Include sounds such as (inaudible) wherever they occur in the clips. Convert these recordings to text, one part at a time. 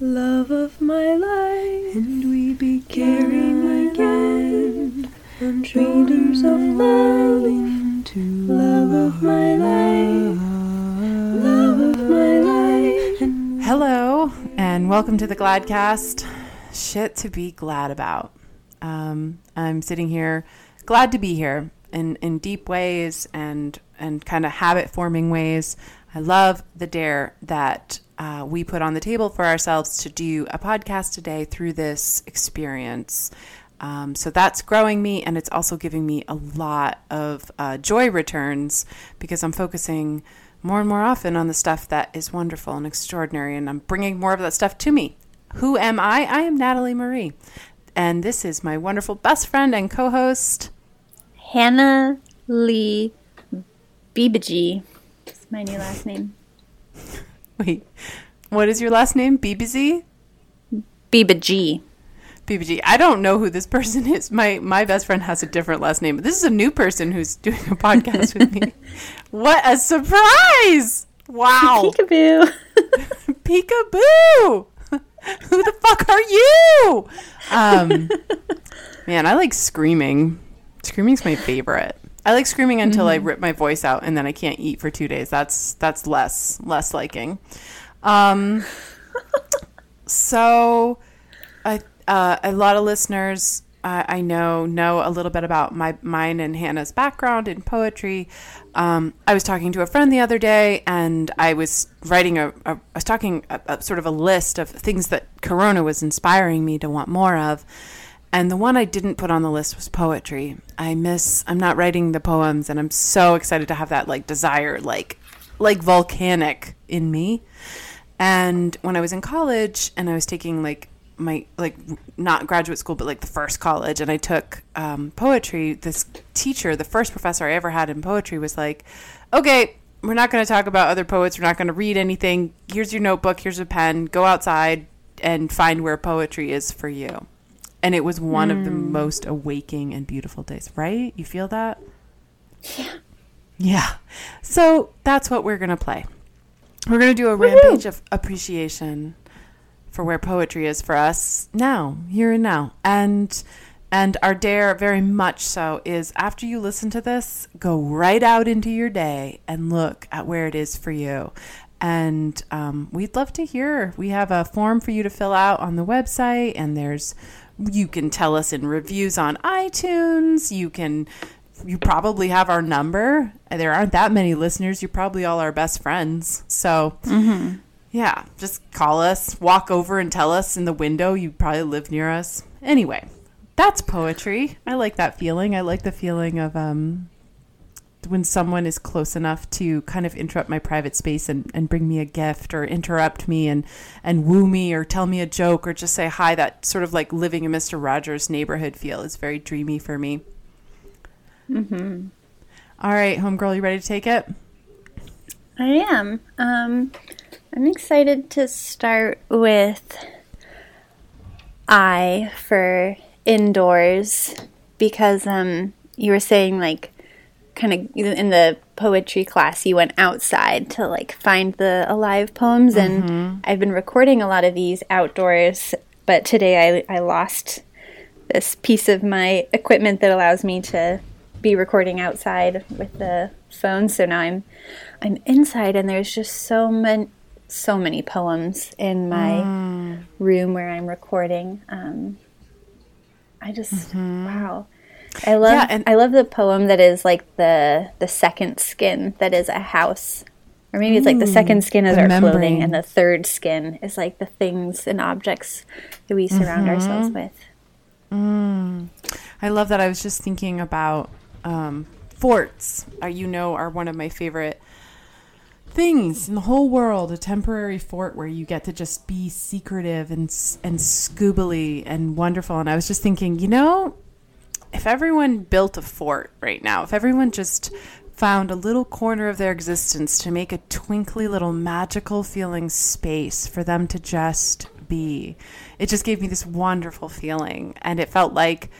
love of my life, and we began carrying again on shoulders of mine, to love of my life, love of my life. Hello, and welcome to the Gladcast. Shit to be glad about. Um, I'm sitting here, glad to be here in, in deep ways and and kind of habit forming ways. I love the dare that uh, we put on the table for ourselves to do a podcast today through this experience. Um, so that's growing me, and it's also giving me a lot of uh, joy returns because I'm focusing more and more often on the stuff that is wonderful and extraordinary, and I'm bringing more of that stuff to me. Who am I? I am Natalie Marie, and this is my wonderful best friend and co host. Hannah Lee Bibaji. That's my new last name. (laughs) Wait, what is your last name? BBZ? Bibaji. BBG. I don't know who this person is. My my best friend has a different last name. This is a new person who's (laughs) doing a podcast with me. What a surprise! Wow. (laughs) Peekaboo. Peekaboo! Who the fuck are you? Um, man, I like screaming. Screaming's my favorite. I like screaming until I rip my voice out and then I can't eat for two days. That's that's less less liking. Um, (laughs) so, I uh, a lot of listeners uh, I know know a little bit about my mine and Hannah's background in poetry. Um, I was talking to a friend the other day, and I was writing a, a I was talking a, a sort of a list of things that Corona was inspiring me to want more of. And the one I didn't put on the list was poetry. I miss I'm not writing the poems and I'm so excited to have that like desire like like volcanic in me. And when I was in college and I was taking like my like not graduate school but like the first college and I took um, poetry, this teacher, the first professor I ever had in poetry was like, "Okay, we're not going to talk about other poets. We're not going to read anything. Here's your notebook. Here's a pen. Go outside and find where poetry is for you." And it was one of the most awaking and beautiful days, right? You feel that? Yeah. Yeah. So that's what we're going to play. We're going to do a rampage of appreciation for where poetry is for us now, here and now. And and our dare very much so is after you listen to this, go right out into your day and look at where it is for you. And um, we'd love to hear. We have a form for you to fill out on the website, and there's you can tell us in reviews on iTunes. You can you probably have our number. There aren't that many listeners. You're probably all our best friends. So, yeah, just call us, walk over and tell us in the window. You probably live near us. Anyway, that's poetry. I like that feeling. I like the feeling of um, when someone is close enough to kind of interrupt my private space and, and bring me a gift or interrupt me and, and woo me or tell me a joke or just say hi. That sort of like living in Mr. Rogers' neighborhood feel is very dreamy for me. Mm-hmm. All right, homegirl, you ready to take it? I am. Um, I'm excited to start with I for indoors because um, you were saying like kind of in the poetry class you went outside to like find the alive poems and mm-hmm. I've been recording a lot of these outdoors but today I, I lost this piece of my equipment that allows me to be recording outside with the phone so now I'm I'm inside and there's just so many so many poems in my mm. room where I'm recording. Um, I just mm-hmm. wow I love Yeah, and- I love the poem that is like the the second skin that is a house. Or maybe it's like the second skin is our membrane. clothing and the third skin is like the things and objects that we surround ourselves with. I love that. I was just thinking about um, forts. Uh, you know, are one of my favorite things in the whole world. A temporary fort where you get to just be secretive and and scoobily and wonderful. And I was just thinking, you know, if everyone built a fort right now, if everyone just found a little corner of their existence to make a twinkly little magical feeling space for them to just be, it just gave me this wonderful feeling. And it felt like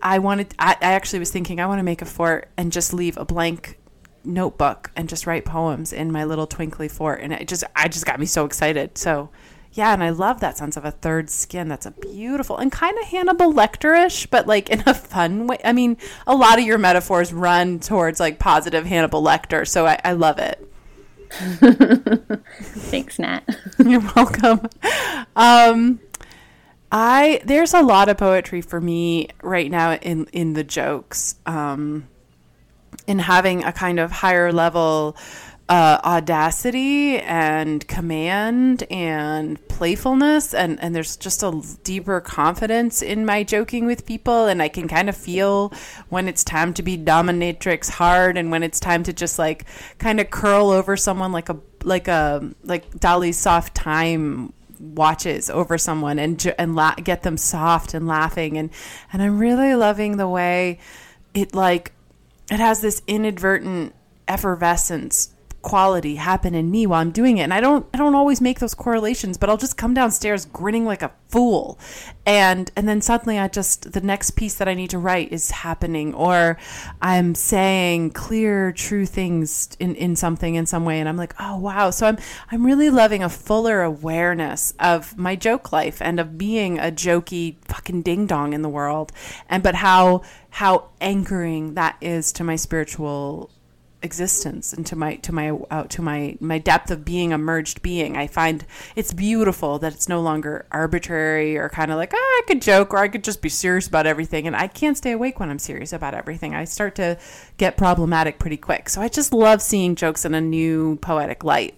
I wanted, I, I actually was thinking, I want to make a fort and just leave a blank notebook and just write poems in my little twinkly fort. And it just, I just got me so excited. So yeah, and I love that sense of a third skin. That's a beautiful and kind of Hannibal Lecter-ish, but like in a fun way. I mean, a lot of your metaphors run towards like positive Hannibal Lecter, so I, I love it. (laughs) Thanks, Nat. (laughs) You're welcome. Um, I there's a lot of poetry for me right now in in the jokes, um, in having a kind of higher level uh, audacity and command and playfulness and and there's just a deeper confidence in my joking with people and I can kind of feel when it's time to be dominatrix hard and when it's time to just like kind of curl over someone like a like a like Dalí's soft time watches over someone and and la- get them soft and laughing and and I'm really loving the way it like it has this inadvertent effervescence quality happen in me while I'm doing it. And I don't I don't always make those correlations, but I'll just come downstairs grinning like a fool. And and then suddenly I just the next piece that I need to write is happening or I'm saying clear true things in in something in some way and I'm like, "Oh, wow." So I'm I'm really loving a fuller awareness of my joke life and of being a jokey fucking ding dong in the world. And but how how anchoring that is to my spiritual existence and to my to my uh, to my my depth of being a merged being. I find it's beautiful that it's no longer arbitrary or kind of like oh, i could joke or i could just be serious about everything. And i can't stay awake when i'm serious about everything. I start to get problematic pretty quick. So i just love seeing jokes in a new poetic light.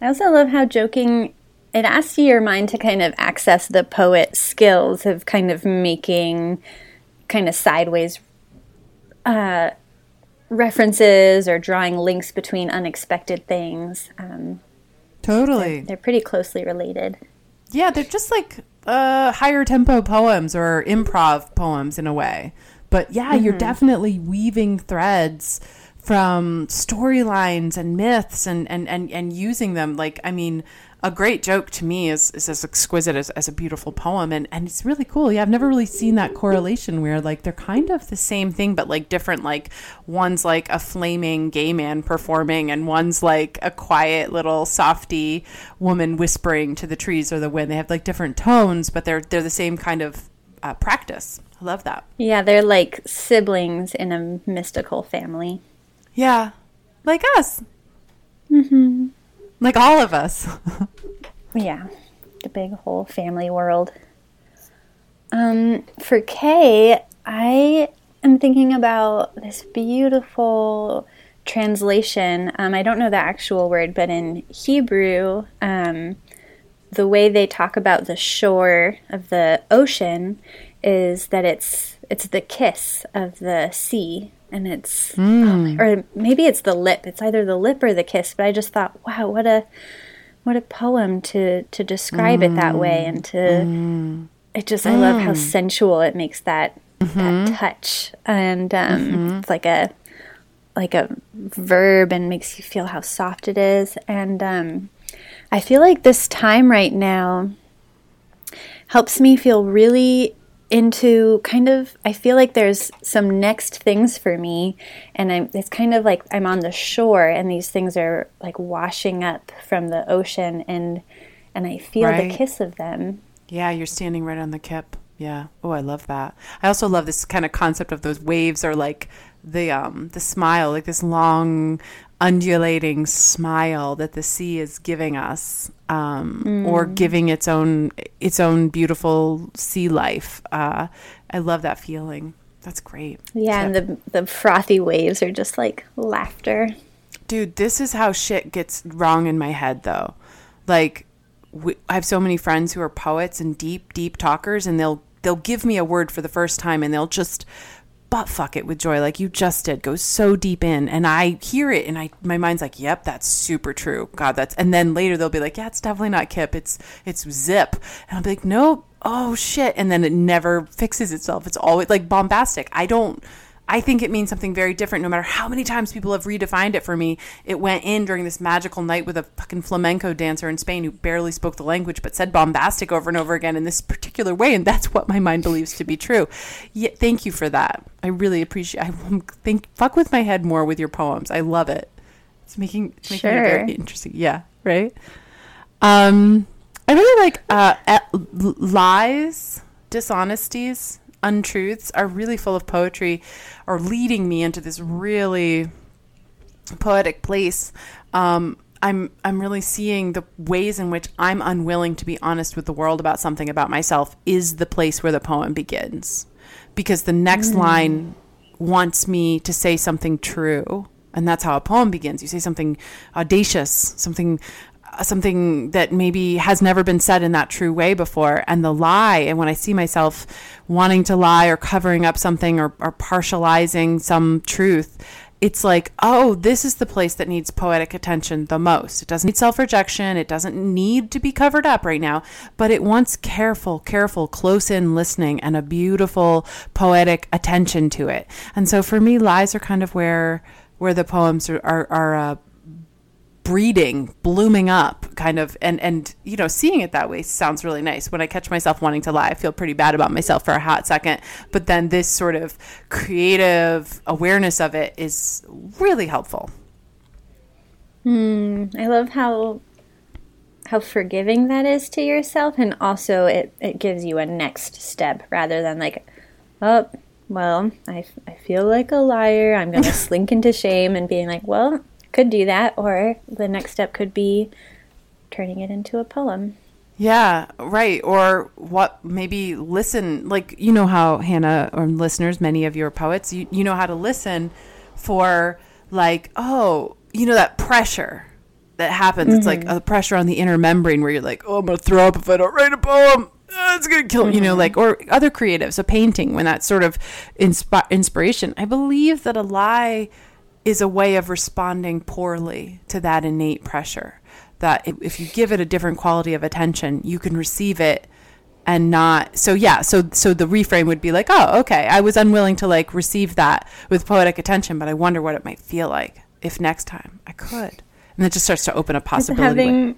I also love how joking it asks your mind to kind of access the poet's skills of kind of making kind of sideways uh, references or drawing links between unexpected things. Um, totally they're pretty closely related. Yeah, they're just like uh, higher tempo poems or improv poems in a way. But yeah, you're definitely weaving threads from storylines and myths and, and, and, and using them. Like, I mean, a great joke to me is, is as exquisite as, as a beautiful poem. And, and it's really cool. Yeah, I've never really seen that correlation where like they're kind of the same thing, but like different. Like one's like a flaming gay man performing, and one's like a quiet little softy woman whispering to the trees or the wind. They have like different tones, but they're they're the same kind of uh, practice. I love that. Yeah, they're like siblings in a mystical family. Yeah, like us. Mm-hmm. Like all of us. (laughs) Yeah, the big whole family world. Um, for Kay, I am thinking about this beautiful translation. Um, I don't know the actual word, but in Hebrew, um, the way they talk about the shore of the ocean is that it's it's the kiss of the sea, and it's oh, or maybe it's the lip. It's either the lip or the kiss. But I just thought, wow, what a what a poem to to describe it that way hmm. and to hmm. it just I love how sensual it makes that that mm-hmm. touch. And um, mm-hmm. it's like a like a verb and makes you feel how soft it is. And um, I feel like this time right now helps me feel really into kind of I feel like there's some next things for me and I'm it's kind of like I'm on the shore and these things are like washing up from the ocean and and I feel Right. the kiss of them. Yeah, you're standing right on the kip. Yeah. Oh, I love that. I also love this kind of concept of those waves are like the um the smile, like this long undulating smile that the sea is giving us um or giving its own its own beautiful sea life. Uh I love that feeling. That's great. Yeah, and the the frothy waves are just like laughter. Dude, this is how shit gets wrong in my head, though. Like, we, I have so many friends who are poets and deep, deep talkers, and they'll they'll give me a word for the first time, and they'll just butt fuck it with joy, like you just did, go so deep in, and I hear it, and I my mind's like, yep, that's super true. God, that's, and then later they'll be like, yeah, it's definitely not Kip, it's it's Zip, and I'll be like, nope, oh shit, and then it never fixes itself. It's always like bombastic. I don't. I think it means something very different no matter how many times people have redefined it for me. It went in during this magical night with a fucking flamenco dancer in Spain who barely spoke the language but said bombastic over and over again in this particular way. And that's what my mind believes to be true. Yeah, thank you for that. I really appreciate I think fuck with my head more with your poems. I love it. It's making, it's making it very interesting. Yeah, right? Um, I really like uh, lies, dishonesties, untruths are really full of poetry, or leading me into this really poetic place. Um, I'm I'm really seeing the ways in which I'm unwilling to be honest with the world about something about myself is the place where the poem begins, because the next line wants me to say something true, and that's how a poem begins. You say something audacious, something something that maybe has never been said in that true way before. And the lie and when i see myself wanting to lie or covering up something or, or partializing some truth it's like oh this is the place that needs poetic attention the most. It doesn't need self-rejection. It doesn't need to be covered up right now. But it wants careful careful close in listening and a beautiful poetic attention to it. And so for me lies are kind of where where the poems are are, are uh, breeding, blooming up, kind of, and and you know, seeing it that way sounds really nice. When I catch myself wanting to lie, I feel pretty bad about myself for a hot second. But then this sort of creative awareness of it is really helpful. Hmm. I love how how forgiving that is to yourself and also it, it gives you a next step rather than like oh well I, I feel like a liar i'm going (laughs) to slink into shame and being like well could do that or the next step could be turning it into a poem Yeah, right. Or what maybe listen, like, you know how Hannah or listeners, many of your poets, you, you know how to listen for, like, oh, you know, that pressure that happens. It's like a pressure on the inner membrane where you're like, oh, I'm going to throw up if I don't write a poem. Ah, It's going to kill, you know, like, or other creatives, a painting, when that sort of inspi- inspiration. I believe that a lie is a way of responding poorly to that innate pressure. That if, you give it a different quality of attention, you can receive it and not. So yeah, so so the reframe would be like, oh, okay, I was unwilling to like receive that with poetic attention, but I wonder what it might feel like if next time I could. And it just starts to open a possibility. having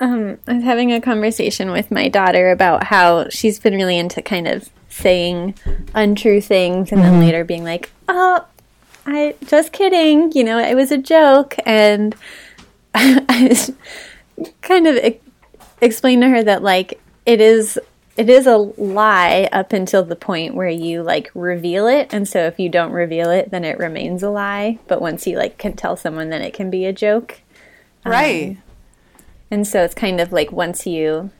um, I was having a conversation with my daughter about how she's been really into kind of saying untrue things and then later being like, "Oh, I just kidding," you know, it was a joke, and (laughs) I was kind of e- explained to her that like it is it is a lie up until the point where you like reveal it and so if you don't reveal it then it remains a lie but once you like can tell someone then it can be a joke um, right. and so it's kind of like once you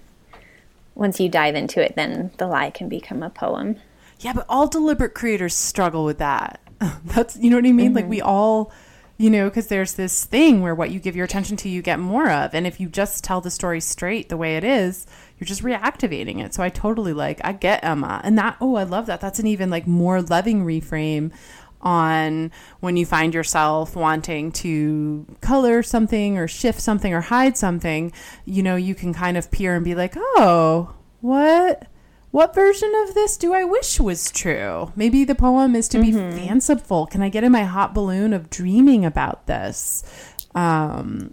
once you dive into it, then the lie can become a poem. Yeah, but all deliberate creators struggle with that. (laughs) That's you know what I mean? Like we mm-hmm. all you know, because there's this thing where what you give your attention to, you get more of. And if you just tell the story straight the way it is, you're just reactivating it. So I totally like, I get Emma. And that, oh, I love that. That's an even like more loving reframe on when you find yourself wanting to color something or shift something or hide something. You know, you can kind of peer and be like, oh, what? What version of this do I wish was true? Maybe the poem is to be fanciful. Can I get in my hot balloon of dreaming about this? Um,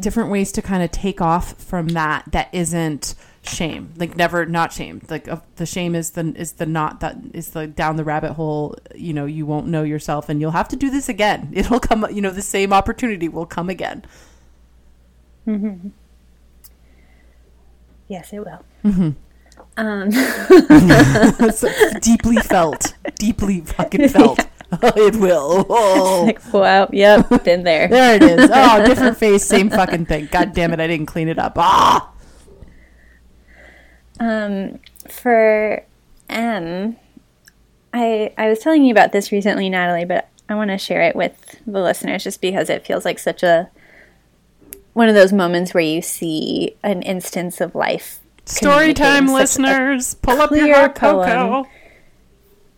Different ways to kind of take off from that that isn't shame. Like never not shame. Like uh, the shame is the is the not that is the down the rabbit hole. You know, you won't know yourself, and you'll have to do this again. (laughs) It'll come. You know, the same opportunity will come again. Yes, it will. (laughs) That's deeply felt. Deeply fucking (laughs) felt. Oh, it will. (laughs) Oh. Like, wow, yep, been there. There it is. Oh, different face, same fucking thing. God damn it, I didn't clean it up. Ah. Um, for M, I I was telling you about this recently, Natalie, but I want to share it with the listeners just because it feels like such a one of those moments where you see an instance of life. Story time, communicating such a listeners. Pull up your hot poem.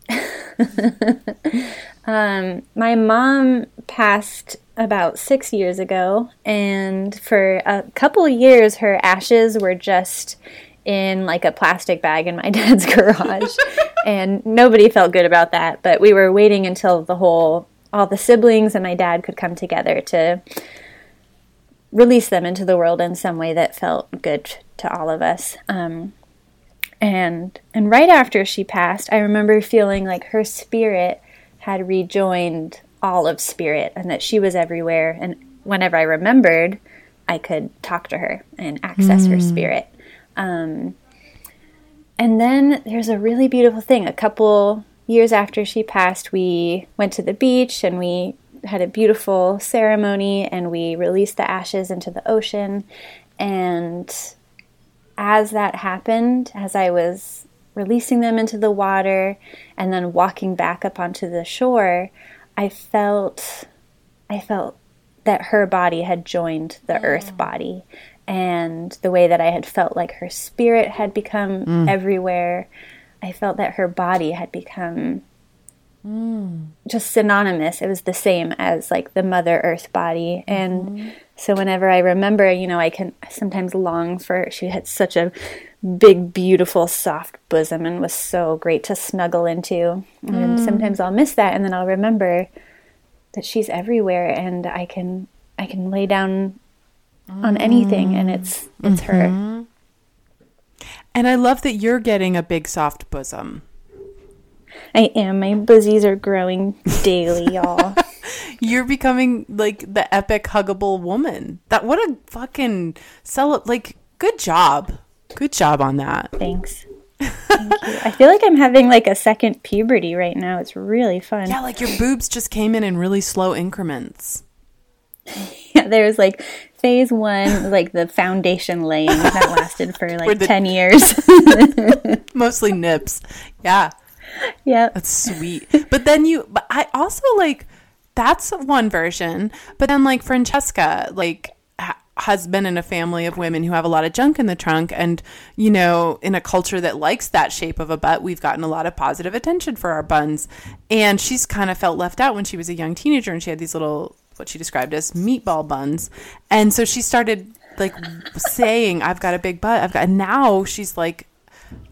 cocoa. (laughs) Um, my mom passed about six years ago, and for a couple years, her ashes were just in like a plastic bag in my (laughs) dad's garage, and nobody felt good about that. But we were waiting until the whole, all the siblings and my dad could come together to release them into the world in some way that felt good to all of us. Um, and and right after she passed, I remember feeling like her spirit had rejoined all of spirit and that she was everywhere. And whenever I remembered, I could talk to her and access her spirit. Um, and then there's a really beautiful thing. A couple years after she passed, we went to the beach and we had a beautiful ceremony and we released the ashes into the ocean. And as that happened, as I was releasing them into the water and then walking back up onto the shore, I felt I felt that her body had joined the mm. earth body and the way that I had felt like her spirit had become mm. everywhere. I felt that her body had become just synonymous. It was the same as like the Mother Earth body. And mm-hmm. so whenever I remember, you know, I can sometimes long for she had such a big, beautiful, soft bosom and was so great to snuggle into. And mm. sometimes I'll miss that and then I'll remember that she's everywhere and I can I can lay down on anything and it's it's her. Mm-hmm. And I love that you're getting a big soft bosom. I am. My buzzies are growing daily, (laughs) y'all. You're becoming like the epic huggable woman. That what a fucking sell like good job. Good job on that. Thanks. Thank you. I feel like I'm having like a second puberty right now. It's really fun. Yeah, like your boobs just came in in really slow increments. Yeah, (laughs) there was like phase one, like the foundation laying that lasted for (laughs) like the- 10 years. Mostly nips. Yeah. Yeah. That's sweet. But then you, but I also like, that's one version. But then like Francesca, like, ha- has been in a family of women who have a lot of junk in the trunk. And, you know, in a culture that likes that shape of a butt, we've gotten a lot of positive attention for our buns. And she's kind of felt left out when she was a young teenager and she had these little, what she described as meatball buns. And so she started like saying, I've got a big butt. I've got, and now she's like,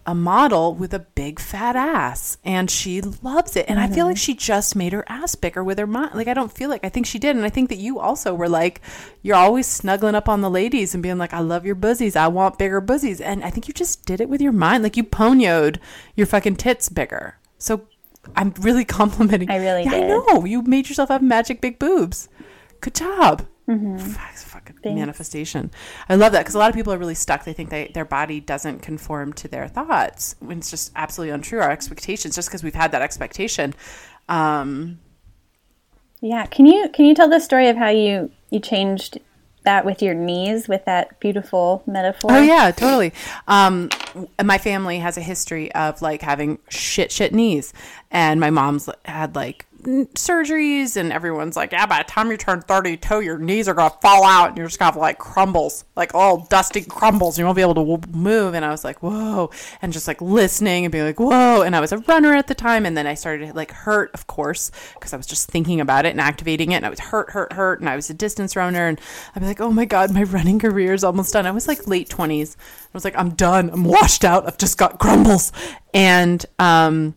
a model with a big fat ass and she loves it. And i feel like mm-hmm. she just made her ass bigger with her mind. Like i don't feel like i think she did. And i think that you also were like you're always snuggling up on the ladies and being like i love your buzzies. I want bigger buzzies. And i think you just did it with your mind. Like you ponyoed your fucking tits bigger. So i'm really (laughs) complimenting I really yeah, i know. You made yourself have magic big boobs. Good job Fuck, it's fucking Mm-hmm. Thanks. manifestation. I love that because a lot of people are really stuck. They think they, their body doesn't conform to their thoughts when it's just absolutely untrue. Our expectations, just because we've had that expectation. Um, Yeah. Can you can you tell the story of how you you changed that with your knees with that beautiful metaphor? oh yeah, totally. Um, my family has a history of like having shit shit knees, and my mom's had like surgeries, and everyone's like, yeah, by the time you turn thirty-two, your knees are gonna fall out, and you're just gonna have like crumbles, like all dusty crumbles. You won't be able to move. And I was like, whoa, and just like listening and being like, whoa. And I was a runner at the time, and then I started like hurt, of course, because I was just thinking about it and activating it, and I was hurt, hurt, hurt, and I was a distance runner, and I'd be like, oh my god, my running career is almost done. I was like late twenties. I was like, I'm done. I'm washed out. I've just got crumbles, and um.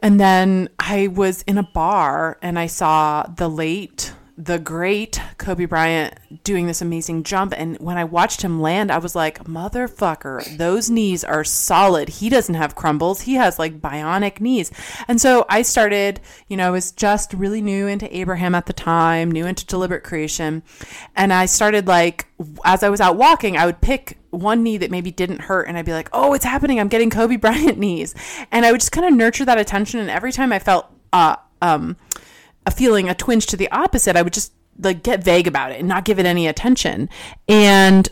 And then I was in a bar and I saw the late, the great Kobe Bryant doing this amazing jump. And when I watched him land, I was like, motherfucker, those knees are solid. He doesn't have crumbles. He has like bionic knees. And so I started, you know, I was just really new into Abraham at the time, new into deliberate creation. And I started like, as I was out walking, I would pick one knee that maybe didn't hurt and I'd be like, "Oh, it's happening. I'm getting Kobe (laughs) Bryant knees." And I would just kind of nurture that attention and every time I felt uh um a feeling a twinge to the opposite, I would just like get vague about it and not give it any attention. And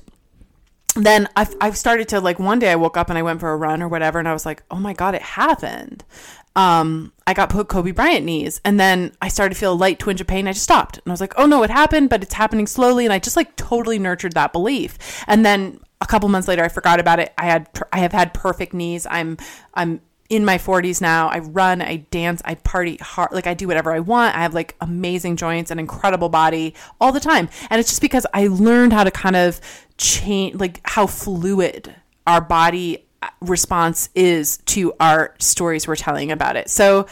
then I've, I've started to like one day I woke up and I went for a run or whatever and I was like, oh my God, it happened. Um, I got put Kobe Bryant knees and then I started to feel a light twinge of pain. I just stopped and I was like, oh no, it happened, but it's happening slowly. And I just like totally nurtured that belief. And then a couple months later, I forgot about it. I had, I have had perfect knees. I'm, I'm in my 40s now. I run, I dance, I party hard. Like I do whatever I want. I have like amazing joints, an incredible body all the time. And it's just because I learned how to kind of change, like how fluid our body uh, response is to our stories we're telling about it. So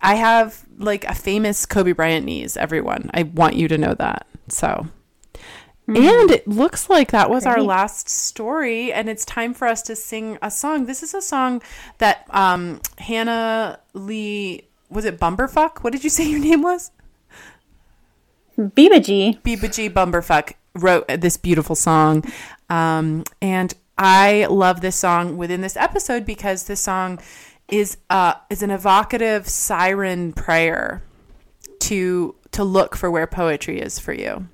I have like a famous Kobe Bryant knees, everyone. I want you to know that. So. And it looks like that was our last story, and it's time for us to sing a song. This is a song that um, Hannah Lee was it Bumberfuck? What did you say (laughs) your name was? Biba G. Biba G Bumberfuck wrote this beautiful song. Um, and I love this song within this episode because this song is uh, is an evocative siren prayer to to look for where poetry is for you.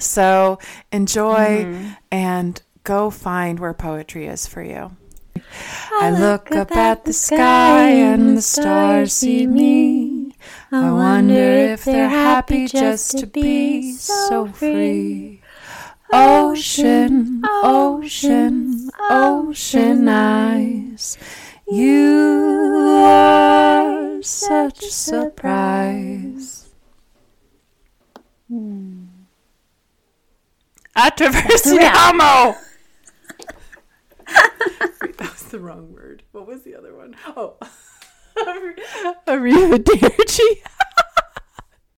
So enjoy mm-hmm. and go find where poetry is for you. I look up at the sky and the stars see me. I wonder if they're happy just to be so free. Ocean, ocean, ocean eyes. You are such a surprise. Hmm. Attraversiamo! Wait, (laughs) that was the wrong word. What was the other one? Oh. (laughs) Arrivederci.